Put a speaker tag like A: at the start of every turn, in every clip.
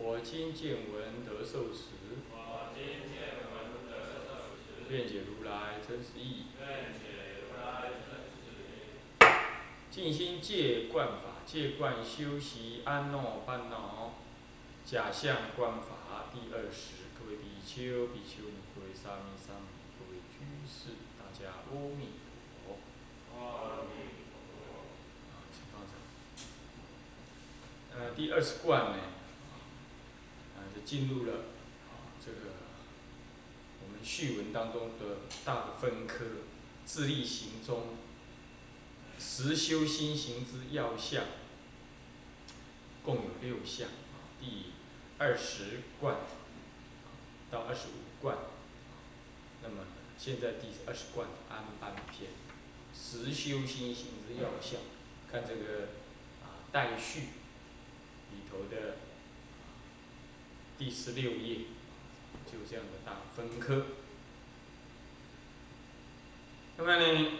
A: 我今见闻得受持，
B: 我今见闻得受持，
A: 愿解如来真实义。
B: 愿解如来。
A: 尽心戒观法，戒观修习安乐班恼，假象观法第二十。各位比丘、比丘尼，各位沙弥、沙弥，各位居士，大家阿弥陀佛。
B: 阿弥陀佛。
A: 啊，请放上。呃，第二十观呢，进入了啊这个我们序文当中的大分科，自力行中，实修心行之要项，共有六项啊。第二十贯到二十五贯，那么现在第二十贯安般篇，实修心行之要项，看这个啊待续里头的第十六页，就这样的大分科。那么呢，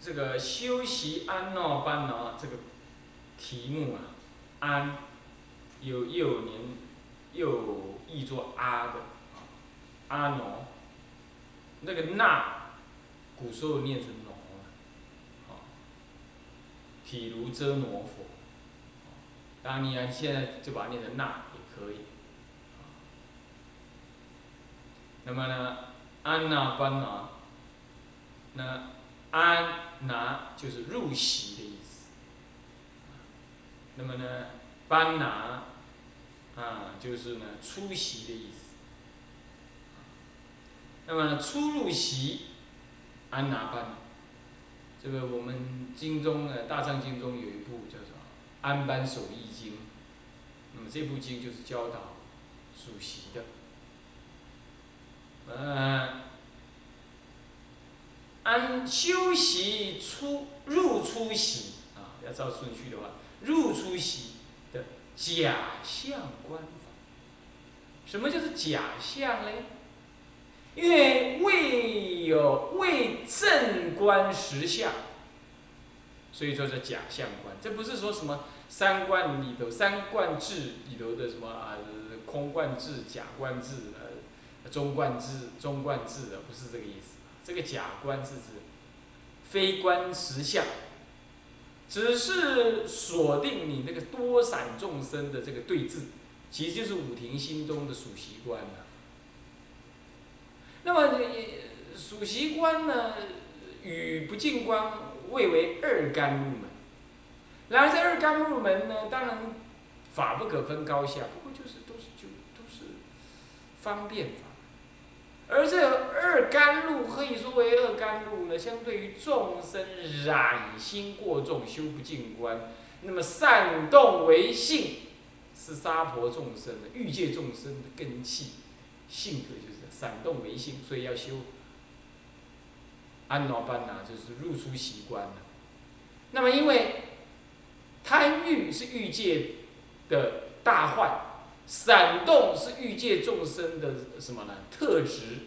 A: 这个修习安乐班呢，这个题目啊，安有又有年又译作阿的啊，阿傩，那个那，古时候念成傩啊，譬如遮罗佛，当然你啊现在就把它念成那可以。那么呢，安那班那，那安那就是入席的意思。那么呢，班那啊就是呢出席的意思。那么出入席，安那班。这个我们经中呢，《大藏经》中有一部叫做《安班守义经》，这部经就是教导属习的。嗯，按修习出入出习啊，要照顺序的话，入出习的假象观法。什么叫做假象嘞？因为未有未正观实相，所以说是假象观。这不是说什么三观里头三观智里头的什么啊空观智、假观智呃中观智、中观智的，不是这个意思。这个假观是指非观实相，只是锁定你那个多散众生的这个对峙，其实就是五庭心中的属习观了。那么属习观呢，与不净观谓为二干入门。然而这二甘入门呢，当然法不可分高下，不过就是都是就都是方便法。而这二甘露可以说为二甘露呢，相对于众生染心过重，修不净观，那么善动为性，是杀婆众生的欲界众生的根器，性格就是闪动为性，所以要修安罗班呐，就是入出习观了。那么因为贪欲是欲界的大患。闪动是欲界众生的什么呢？特质。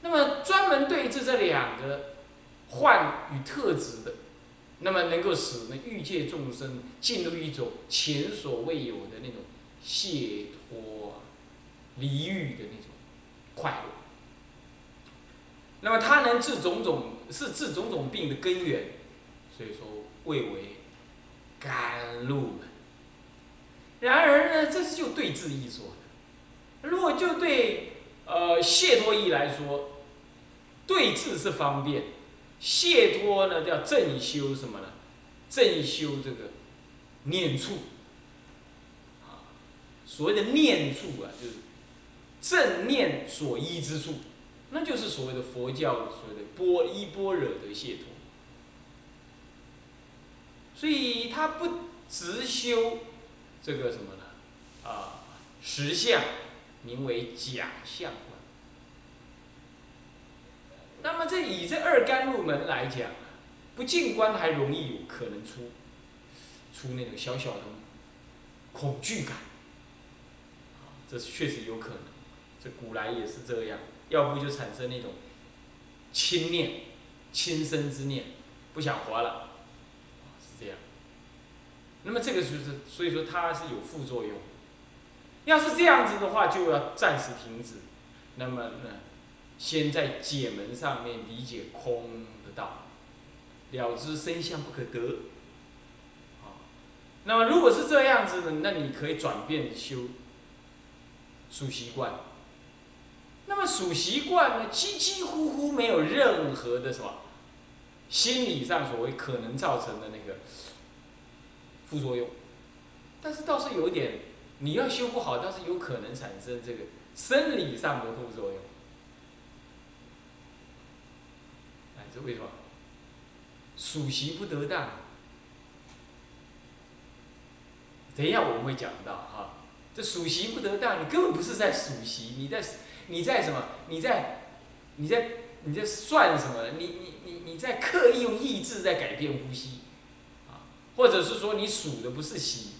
A: 那么专门对治这两个幻与特质的，那么能够使呢欲界众生进入一种前所未有的那种解脱、离欲的那种快乐。那么它能治种种，是治种种病的根源，所以说谓为甘露。然而呢，这是就对治义说的。如果就对呃解脱义来说，对治是方便，解脱呢叫正修什么呢？正修这个念处。啊，所谓的念处啊，就是正念所依之处，那就是所谓的佛教所谓的波依般若的解脱。所以他不直修。这个什么呢？啊实相，名为假相观。那么这以这二干入门来讲，不进观还容易有可能出出那种小小的恐惧感，这确实有可能。这古来也是这样，要不就产生那种轻念、轻生之念，不想活了，那么这个就是，所以说它是有副作用。要是这样子的话，就要暂时停止。那么呢，先在解门上面理解空的道，了知身相不可得。那么如果是这样子的，那你可以转变修数习惯。那么数习惯呢，几几乎乎没有任何的什么心理上所谓可能造成的那个。副作用，但是倒是有点，你要修不好，倒是有可能产生这个生理上的副作用。哎，这为什么？数习不得当。等一下我们会讲到哈，这数习不得当，你根本不是在数习，你在你在什么？你在你在你在算什么？你你你你在刻意用意志在改变呼吸。或者是说你数的不是息，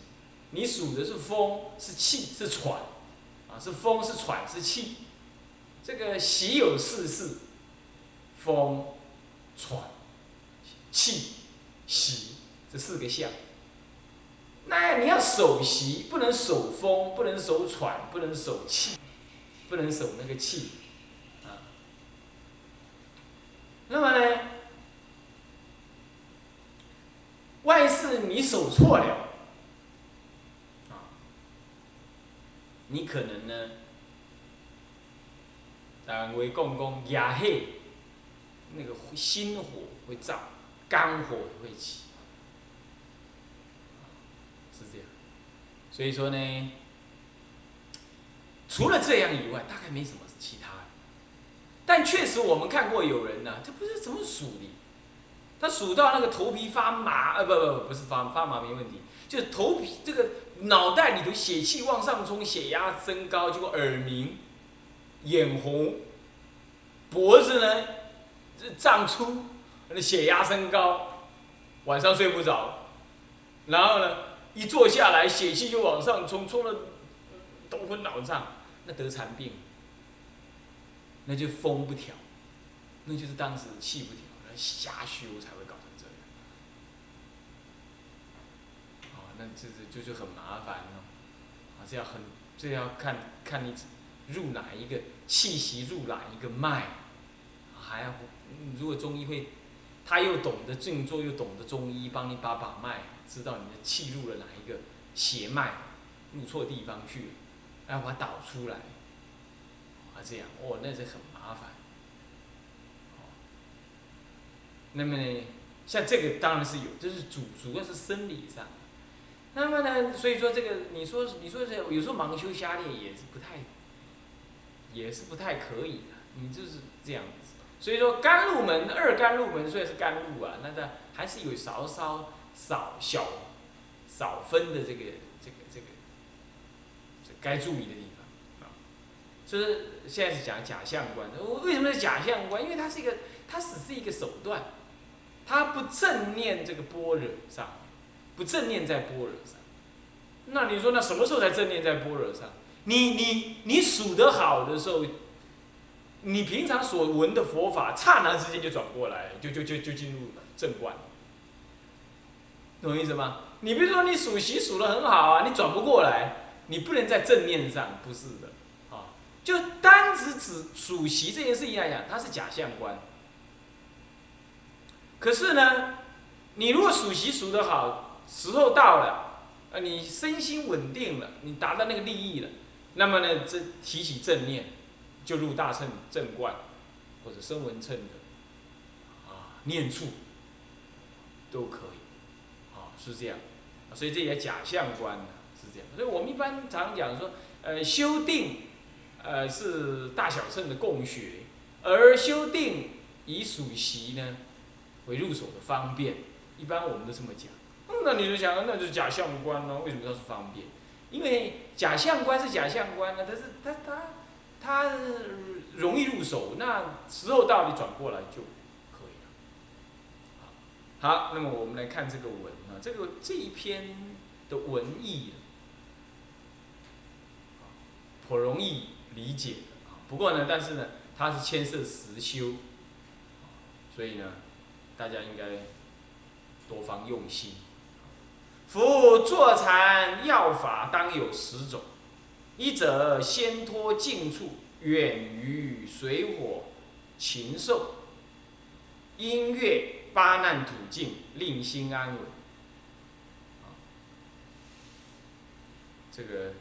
A: 你数的是风，是气，是喘，啊，是风，是喘，是气。这个息有四事，风、喘、气、息这四个相。那你要守息，不能守风，不能守喘，不能守气，不能守那个气，啊。那么呢？是你守错了，啊，你可能呢，单位共工压黑，那个心火会燥，肝火会起，是这样。所以说呢，除了这样以外，大概没什么其他的。但确实我们看过有人呢，这不是怎么数的。他数到那个头皮发麻，呃，不不不不是发发麻没问题，就是头皮这个脑袋里头血气往上冲，血压升高，结果耳鸣、眼红、脖子呢胀粗，那血压升高，晚上睡不着，然后呢一坐下来血气就往上冲，冲了头昏脑胀，那得残病，那就风不调，那就是当时气不调。瞎修才会搞成这样，哦，那这这就就很麻烦了，啊，这要很这要看看你入哪一个气息入哪一个脉，还要如果中医会，他又懂得静坐又懂得中医，帮你把把脉，知道你的气入了哪一个邪脉，入错地方去了，要把它导出来，啊，这样哦，那是很麻烦。那么呢，像这个当然是有，这是主主要是生理上。那么呢，所以说这个你说你说这有时候盲修瞎练也是不太，也是不太可以的。你就是这样子。所以说甘入门二甘入门虽然是甘入啊，那个还是有稍稍少小少分的这个这个这个这该注意的地方啊。就是现在是讲假象观，我为什么是假象观？因为它是一个，它只是一个手段。他不正念这个般若上，不正念在般若上，那你说那什么时候才正念在般若上？你你你数得好的时候，你平常所闻的佛法，刹那之间就转过来，就就就就进入正观，懂我意思吗？你比如说你数习数得很好啊，你转不过来，你不能在正念上，不是的，啊，就单只指数习这件事情来讲，它是假相观。可是呢，你如果数息数得好，时候到了，呃，你身心稳定了，你达到那个利益了，那么呢，这提起正念，就入大乘正观，或者声闻乘的，啊，念处，都可以，啊，是这样，所以这也假象观呢是这样。所以我们一般常讲说，呃，修定，呃，是大小乘的共学，而修定以数习呢。为入手的方便，一般我们都这么讲。那你就想，那就是假相观呢？为什么它是方便？因为假相观是假相观啊，但是他他他容易入手，那时候到你转过来就可以了。好，那么我们来看这个文啊，这个这一篇的文意，颇容易理解啊不过呢，但是呢，它是牵涉实修，所以呢，大家应该多方用心。夫坐禅要法当有十种，一者先脱净处，远于水火禽兽，音乐八难土境，令心安稳。这个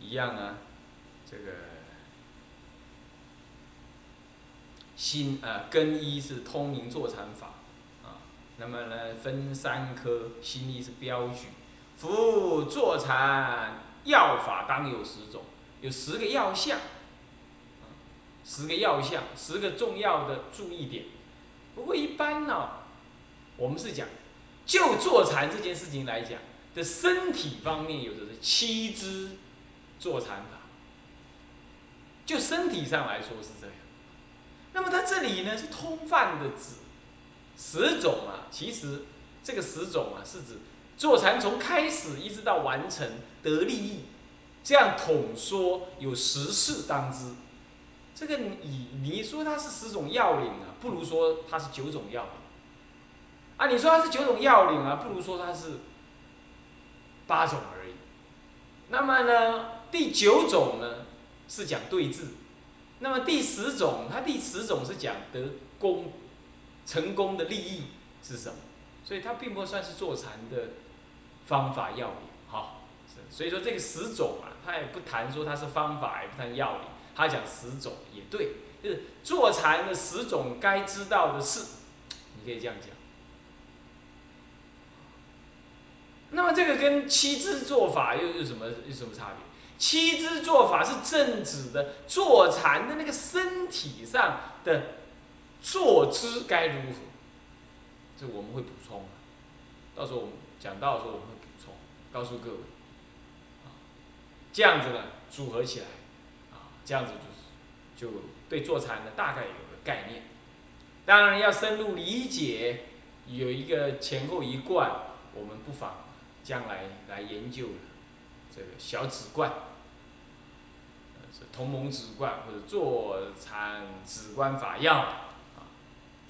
A: 一样啊，这个心啊，根一是通明坐禅法。啊那么呢，分三科，心一是标举。夫坐禅要法当有十种，有十个要项，十个要项，十个重要的注意点。不过一般呢，我们是讲，就坐禅这件事情来讲的身体方面，有的是七支坐禅法。就身体上来说是这样。那么它这里呢，是通泛的指。十种啊，其实这个十种啊，是指坐禅从开始一直到完成得利益，这样统说有十事当之。这个你你说它是十种要领啊，不如说它是九种要领。啊，你说它是九种要领啊，不如说它是八种而已。那么呢，第九种呢是讲对治，那么第十种，它第十种是讲得功。成功的利益是什么？所以它并不算是坐禅的方法要领，哈。是所以说这个十种啊，他也不谈说它是方法，也不谈要领，他讲十种也对，就是坐禅的十种该知道的事，你可以这样讲。那么这个跟七支做法又有什么有什么差别？七支做法是正指的坐禅的那个身体上的。坐姿该如何？这我们会补充，到时候我们讲到的时候我们会补充，告诉各位，啊，这样子呢组合起来，啊，这样子就是就对坐禅的大概有个概念。当然要深入理解，有一个前后一贯，我们不妨将来来研究这个小止观，是同盟止观或者坐禅止观法要。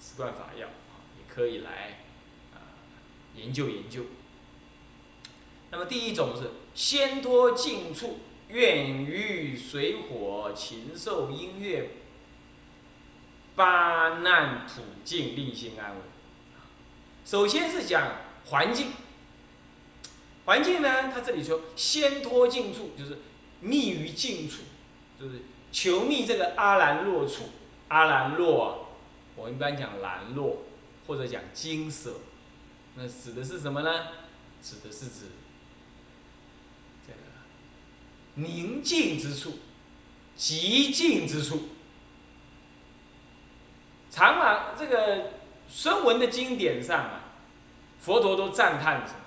A: 止观法要啊，也可以来啊研究研究。那么第一种是先脱近处，远于水火禽兽音乐八难土境，令心安稳。首先是讲环境，环境呢，他这里说先脱静处，就是密于静处，就是求觅这个阿兰若处，阿兰若。我一般讲兰若，或者讲金色，那指的是什么呢？指的是指这个宁静之处，极静之处。常常这个声闻的经典上啊，佛陀都赞叹什么？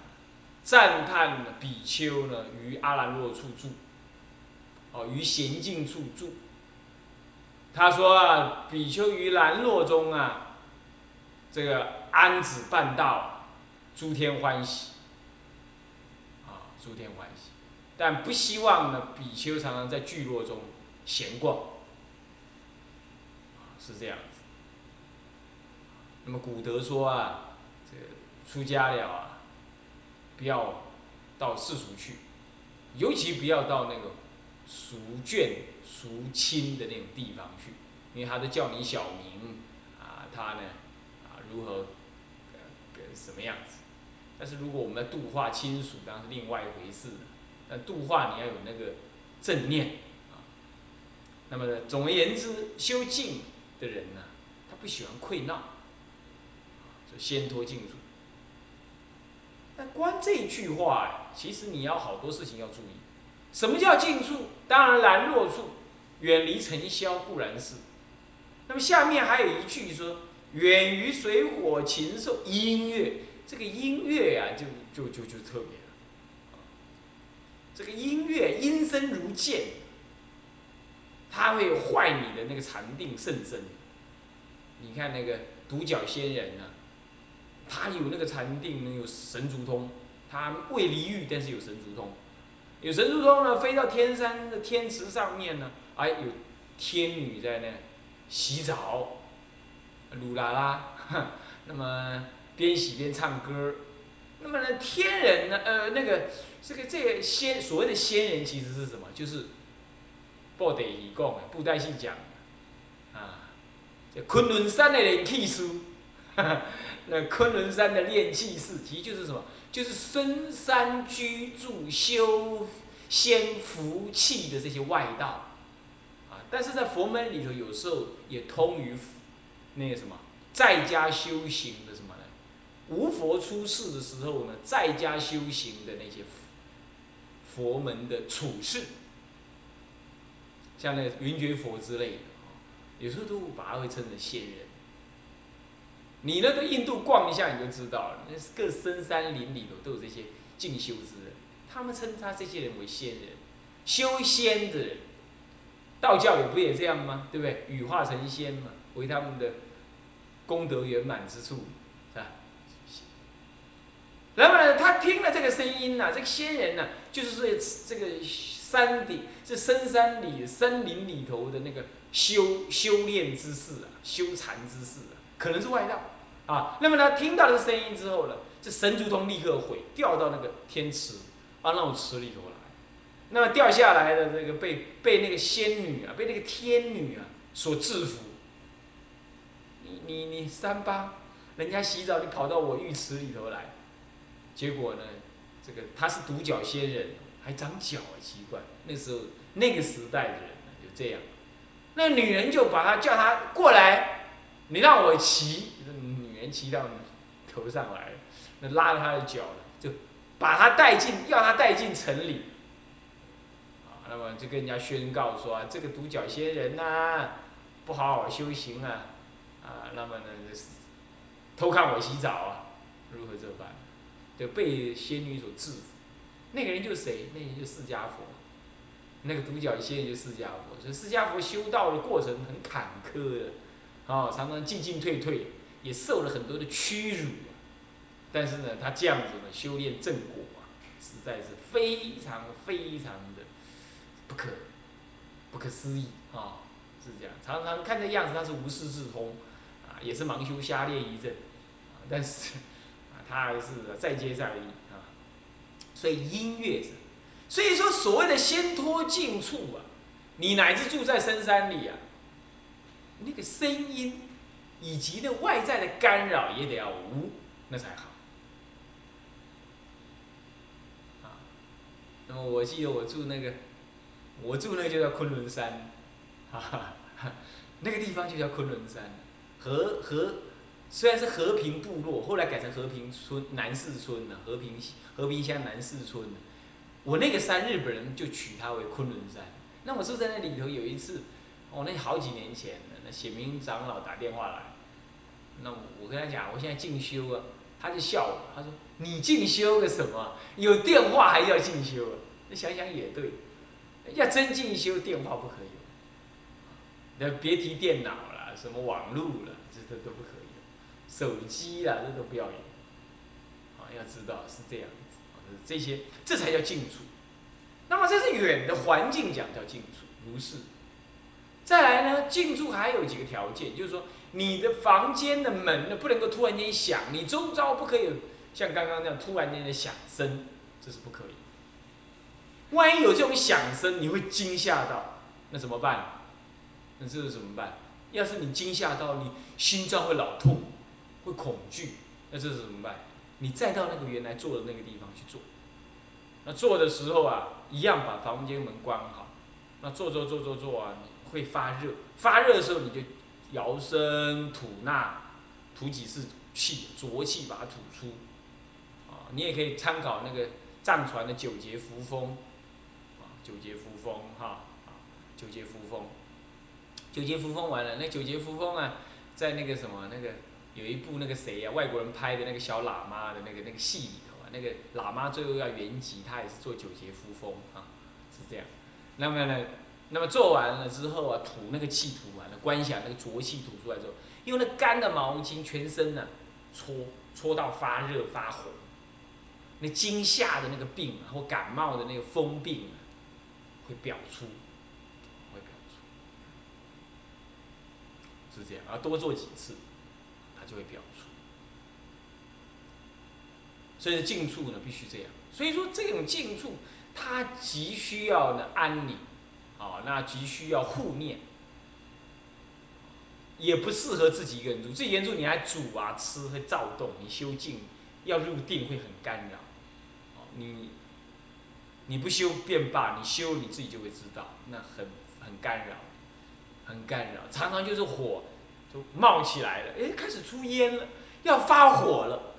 A: 赞叹比丘呢，于阿兰若处住，哦，于闲静处住。他说啊，比丘于兰若中啊，这个安止半道，诸天欢喜，啊，诸天欢喜，但不希望呢，比丘常常在聚落中闲逛，是这样子。那么古德说啊，这个出家了啊，不要到世俗去，尤其不要到那个俗眷。俗亲的那种地方去，因为他都叫你小名，啊，他呢，啊，如何，呃，什么样子？但是如果我们要度化亲属，当然是另外一回事。但度化你要有那个正念，啊，那么呢总而言之，修静的人呢，他不喜欢溃闹，就先脱净处。但光这句话，其实你要好多事情要注意。什么叫近处？当然兰若处。远离尘嚣固然是，那么下面还有一句说：远于水火禽兽音乐，这个音乐呀、就就就就特别。这个音乐音声如剑，它会坏你的那个禅定甚深。你看那个独角仙人啊，他有那个禅定呢，有神足通，他未离欲，但是有神足通。有神足通呢，飞到天山的天池上面呢，哎，有天女在那洗澡，噜啦啦，那么边洗边唱歌。那么呢，天人呢，呃，那个这个这个仙所谓的仙人其实是什么？就是布袋戏讲的，布袋戏讲啊，这昆仑山的人气师，那昆仑山的炼气士，其实就是什么？就是深山居住修仙福气的这些外道啊。但是在佛门里头，有时候也通于那个什么在家修行的什么呢？无佛出世的时候呢，在家修行的那些佛门的处事，像那个云觉佛之类的，有时候都把它会称为仙人。你那个印度逛一下你就知道了，那各深山林里头都有这些进修之人，他们称他这些人为仙人，修仙的人。道教也不也这样吗？对不对？羽化成仙嘛，为他们的功德圆满之处，是吧？那么呢，他听了这个声音呢，这个仙人呢，就是说这个山顶，这深山里、森林里头的那个修修炼之事啊，修禅之事啊，可能是外道啊。那么呢，听到这个声音之后呢，这神足通立刻毁，掉到那个天池啊，那种池里头来。那么掉下来的这个被被那个仙女啊，被那个天女啊所制服。你你你三八，人家洗澡，你跑到我浴池里头来。结果呢，这个他是独角仙人，还长脚啊，奇怪。那时候那个时代的人，就这样。那女人就把他叫他过来，你让我骑。女人骑到头上来，那拉着他的脚，就把他带进，要他带进城里。啊，那么就跟人家宣告说，这个独角仙人呐、不好好修行啊，啊，那么呢，偷看我洗澡啊，如何这般？就被仙女所制服，那个人就是谁？那个人就是释迦佛，那个独角仙就释迦佛。所以释迦佛修道的过程很坎坷的，啊、常常进进退退，也受了很多的屈辱啊。但是呢，他这样子呢，修炼正果啊，实在是非常非常的不可不可思议啊，是这样。常常看这样子，他是无师自通，啊，也是盲修瞎练一阵，啊，但是啊。他还是再接再厉啊，所以音乐是，所以说所谓的先脱近处啊，你乃至住在深山里啊，那个声音以及那外在的干扰也得要无，那才好。啊，那么我记得我住那个，我住那个就叫昆仑山，哈哈，那个地方就叫昆仑山，和和。虽然是和平部落，后来改成和平村南四村了，和平和平乡南四村。我那个山日本人就取它为昆仑山。那我住在那里头，有一次，哦，那好几年前了，那显明长老打电话来，那我跟他讲，我现在进修啊，他就笑我，他说你进修个什么？有电话还要进修啊？那想想也对，要真进修，电话不可以，那别提电脑了，什么网络了，这都都不可以。手机啊，这都不要有，啊，要知道是这样子，这些这才叫静处。那么这是远的环境讲叫静处，如是。再来呢，进驻还有几个条件，就是说你的房间的门呢不能够突然间响，你周遭不可以像刚刚那样突然间的响声，这是不可以。万一有这种响声，你会惊吓到，那怎么办？那这是怎么办？要是你惊吓到，你心脏会老痛。会恐惧，那这是怎么办？你再到那个原来坐的那个地方去坐。那坐的时候啊，一样把房间门关好。那坐坐坐坐坐啊，会发热，发热的时候你就摇身吐纳，吐几次气，浊气把它吐出。啊，你也可以参考那个藏传的九节扶风，啊，九节扶风哈，啊，九节扶风，九节扶风完了，那九节扶风啊，在那个什么那个。有一部那个谁呀、外国人拍的那个小喇嘛的那个那个戏里头啊，那个喇嘛最后要圆寂，他也是做九节扶风啊，是这样。那么呢，那么做完了之后啊，吐那个气吐完了，观想那个浊气吐出来之后，用那干的毛巾全身呢、搓搓到发热发红，那惊吓的那个病啊，或感冒的那个风病啊，会表出，会表出，是这样，啊，多做几次，它就会表出。所以静处呢，必须这样。所以说这种静处，它急需要呢安宁，哦，那急需要护念，也不适合自己一个人住。自己一个人住，你还煮啊吃会躁动，你修静要入定会很干扰，哦，你你不修便罢，你修你自己就会知道，那很很干扰，很干扰，常常就是火就冒起来了，哎，开始出烟了，要发火了，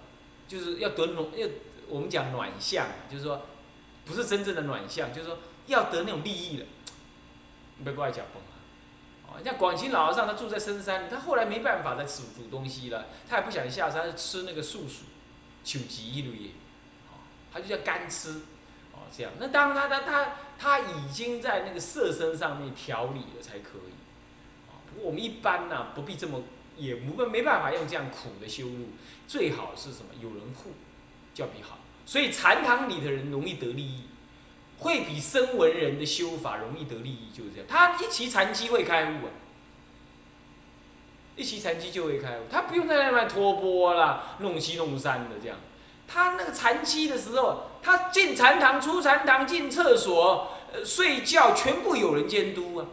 A: 就是要得暖，要我们讲暖相，就是说不是真正的暖相，就是说要得那种利益了，你别过来讲崩啊！哦，像广清老和尚他住在深山，他后来没办法再煮煮东西了，他也不想下山吃那个素薯、酒吉一类，哦，他就叫干吃，哦，这样。那当他他他他已经在那个色身上面调理了才可以，啊，不过我们一般呢不必这么，也没没办法用这样苦的修路，最好是什么有人护，叫比好。所以禅堂里的人容易得利益，会比声闻人的修法容易得利益，就是这样。他一起禅机会开悟啊，一起禅机就会开悟，他不用在那边托钵啦、弄西弄三的这样。他那个禅期的时候，他进禅堂、出禅堂、进厕所、睡觉，全部有人监督啊。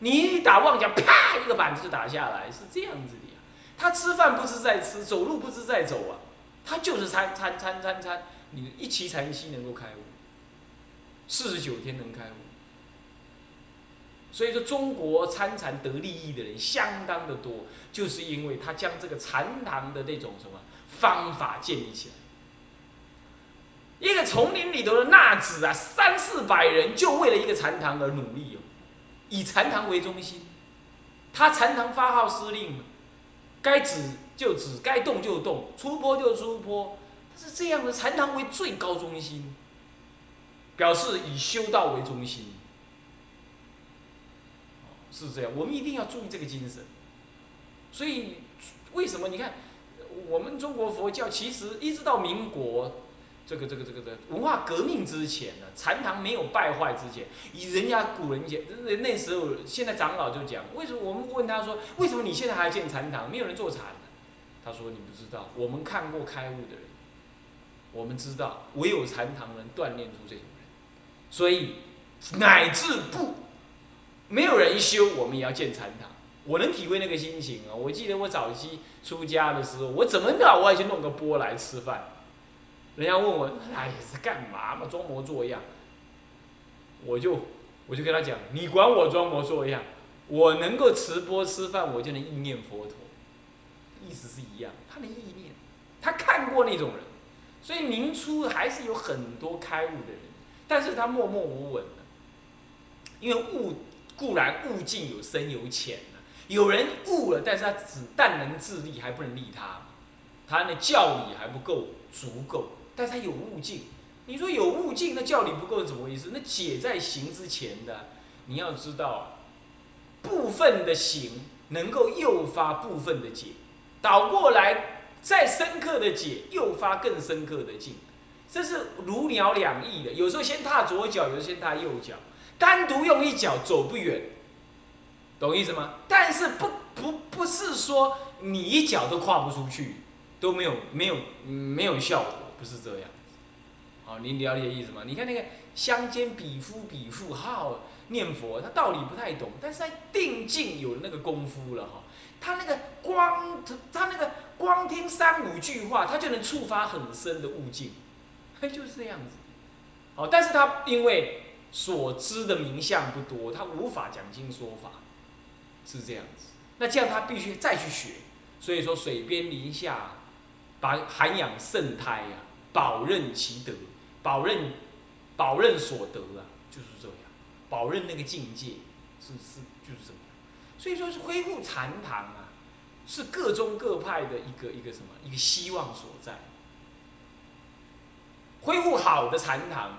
A: 你一打妄讲，啪一个板子就打下来，是这样子的呀。他吃饭不知在吃，走路不知在走啊。他就是参参参参参，你一期禅期能够开悟，四十九天能开悟。所以说，中国参禅得利益的人相当的多，就是因为他将这个禅堂的那种什么方法建立起来。一个丛林里头的纳子啊，三四百人就为了一个禅堂而努力哦，以禅堂为中心，他禅堂发号施令，该指就指，该动就动，出坡就出坡，是这样的。禅堂为最高中心，表示以修道为中心，是这样。我们一定要注意这个精神。所以，为什么你看，我们中国佛教其实一直到民国这个这个这个的文化革命之前呢，禅堂没有败坏之前，以人家古人讲，那时候现在长老就讲，为什么我们问他说，为什么你现在还建禅堂？没有人做禅呢。他说：“你不知道，我们看过开悟的人，我们知道唯有禅堂能锻炼出这种，所以乃至不没有人修，我们也要建禅堂。我能体会那个心情啊！我记得我早期出家的时候，我怎么搞我也去弄个钵来吃饭。人家问我，哎，是干嘛嘛？装模作样。我就我就跟他讲，你管我装模作样，我能够持钵吃饭，我就能意念佛陀。”意思是一样，他能意念，他看过那种人，所以明初还是有很多开悟的人，但是他默默无闻，因为悟固然悟境有深有浅，有人悟了，但是他只但能自立，还不能利他，他的教理还不够足够，但是他有悟境。你说有悟境，那教理不够是怎么回事？那解在行之前的，你要知道，部分的行能够诱发部分的解。倒过来，再深刻的解，诱发更深刻的境，这是如鸟两翼的。有时候先踏左脚，有时候先踏右脚，单独用一脚走不远，懂意思吗？但是不不不是说你一脚都跨不出去，都没有没有没有效果，不是这样。好，您了解意思吗？你看那个乡间比夫比妇好念佛，他道理不太懂，但是在定境有那个功夫了哈。他那个光，他那个光听三五句话，他就能触发很深的悟境，就是这样子。好，但是他因为所知的名相不多，他无法讲经说法，是这样子。那这样他必须再去学。所以说，水边林下，把涵养圣胎啊，保任其德，保任保任所得啊，就是这样，保任那个境界，是是就是这么。所以说是恢复禅堂啊，是各宗各派的一个一个什么一个希望所在。恢复好的禅堂，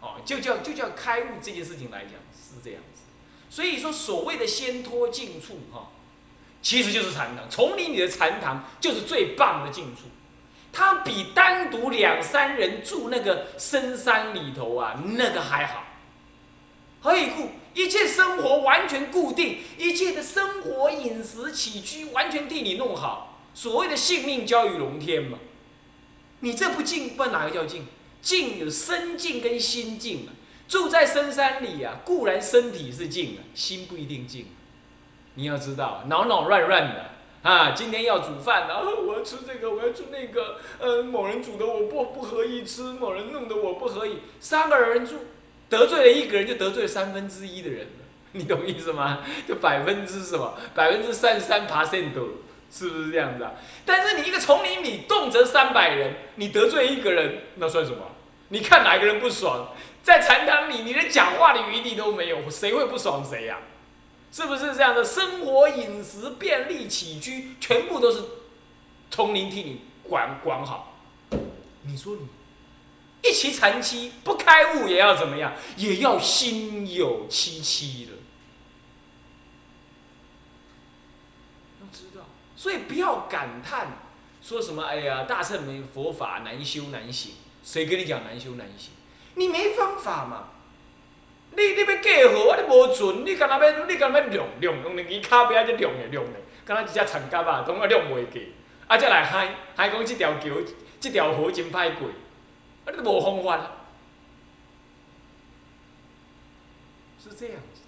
A: 哦，就叫就叫开悟这件事情来讲是这样子。所以说，所谓的先脱净处，哈，其实就是禅堂。丛林里的禅堂就是最棒的净处，它比单独两三人住那个深山里头啊，那个还好。何以故？一切生活完全固定，一切的生活饮食起居完全替你弄好。所谓的性命交于龙天嘛。你这不静，不然哪个叫静？静有身静跟心静啊。住在深山里啊，固然身体是静啊，心不一定静。你要知道，恼恼乱乱的啊，今天要煮饭啊，我要吃这个，我要吃那个，呃，某人煮的我不不可以吃，某人弄的我不可以。三个人住，得罪了一个人，就得罪了三分之一的人。你懂意思吗？就百分之什么？百分之三十三爬山度是不是这样子啊？但是你一个丛林里动辄三百人，你得罪一个人，那算什么？你看哪个人不爽？在禅堂里，你连讲话的余地都没有，谁会不爽谁呀？是不是这样的？生活饮食便利起居，全部都是丛林替你管管好。你说你一齐禅期不开悟也要怎么样？也要心有戚戚的。所以不要感叹说什么，哎呀，大乘没佛法难修难行，谁跟你讲难修难行？你没方法嘛？你你要过河，你无准，你干那要你干那要量量用两支卡边仔量的量的，干那一只长夹啊，拢啊量袂过，啊再来嗨嗨讲这条桥，这条河真歹过，啊你都无方法，是这样子。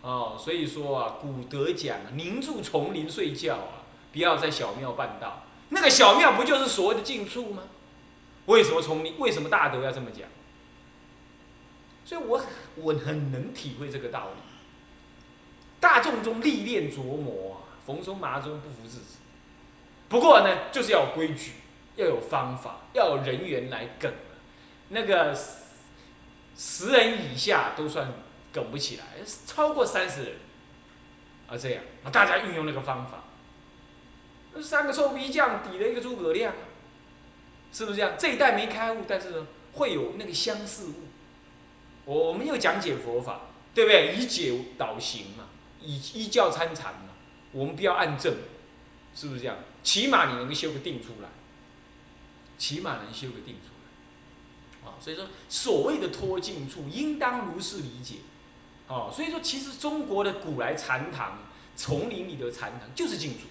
A: 哦，所以说啊，古德讲，凝住丛林睡觉啊。不要在小庙办道，那个小庙不就是所谓的静处吗？为什么从你为什么大德要这么讲？所以我我很能体会这个道理。大众中历练琢磨啊，逢松麻中不服日子。不过呢，就是要有规矩，要有方法，要有人员来梗。那个十人以下都算梗不起来，超过三十人啊这样，那大家运用那个方法。三个臭皮匠抵了一个诸葛亮，是不是这样？这一代没开悟，但是呢，会有那个相似物。我们又讲解佛法，对不对？以解导行嘛，以依教参禅嘛。我们不要按正，是不是这样？起码你能够修个定出来，起码能修个定出来。啊，所以说所谓的脱净处，应当如是理解。哦，所以说其实中国的古来禅堂，丛林里的禅堂就是净处。